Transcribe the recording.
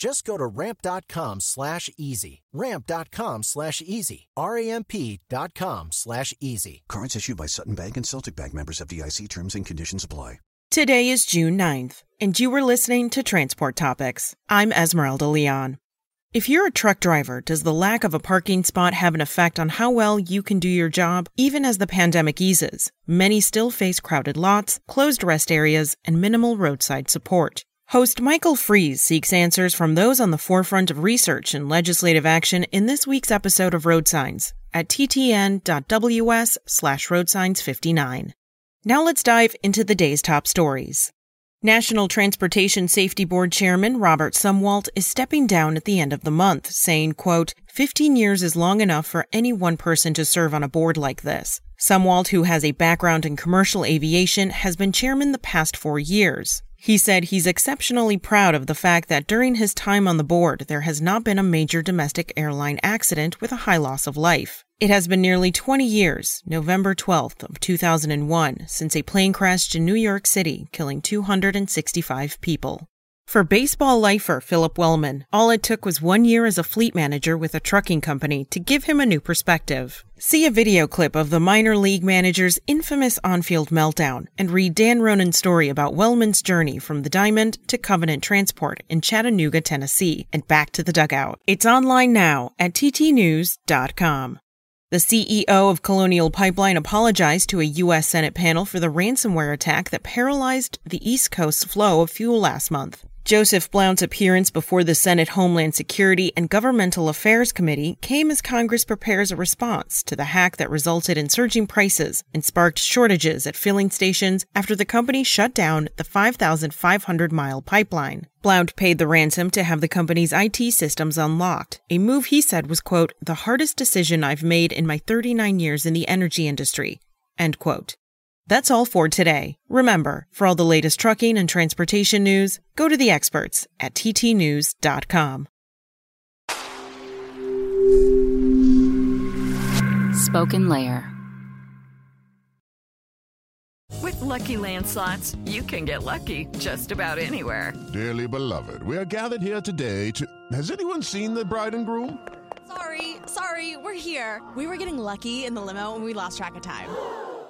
Just go to ramp.com slash easy. Ramp.com slash easy. R-A-M-P dot com slash easy. Cards issued by Sutton Bank and Celtic Bank members FDIC terms and conditions apply. Today is June 9th, and you were listening to Transport Topics. I'm Esmeralda Leon. If you're a truck driver, does the lack of a parking spot have an effect on how well you can do your job, even as the pandemic eases? Many still face crowded lots, closed rest areas, and minimal roadside support. Host Michael Freeze seeks answers from those on the forefront of research and legislative action in this week's episode of Road Signs at ttn.ws slash roadsigns59. Now let's dive into the day's top stories. National Transportation Safety Board Chairman Robert Sumwalt is stepping down at the end of the month, saying, quote, 15 years is long enough for any one person to serve on a board like this. Sumwalt, who has a background in commercial aviation, has been chairman the past four years. He said he's exceptionally proud of the fact that during his time on the board, there has not been a major domestic airline accident with a high loss of life. It has been nearly 20 years, November 12th of 2001, since a plane crashed in New York City, killing 265 people. For baseball lifer Phillip Wellman, all it took was one year as a fleet manager with a trucking company to give him a new perspective. See a video clip of the minor league manager's infamous on-field meltdown and read Dan Ronan's story about Wellman's journey from the diamond to Covenant Transport in Chattanooga, Tennessee, and back to the dugout. It's online now at ttnews.com. The CEO of Colonial Pipeline apologized to a U.S. Senate panel for the ransomware attack that paralyzed the East Coast's flow of fuel last month. Joseph Blount's appearance before the Senate Homeland Security and Governmental Affairs Committee came as Congress prepares a response to the hack that resulted in surging prices and sparked shortages at filling stations after the company shut down the 5,500 mile pipeline. Blount paid the ransom to have the company's IT systems unlocked, a move he said was, quote, the hardest decision I've made in my 39 years in the energy industry, end quote. That's all for today. Remember, for all the latest trucking and transportation news, go to the experts at ttnews.com. Spoken Layer. With lucky landslots, you can get lucky just about anywhere. Dearly beloved, we are gathered here today to. Has anyone seen the bride and groom? Sorry, sorry, we're here. We were getting lucky in the limo and we lost track of time.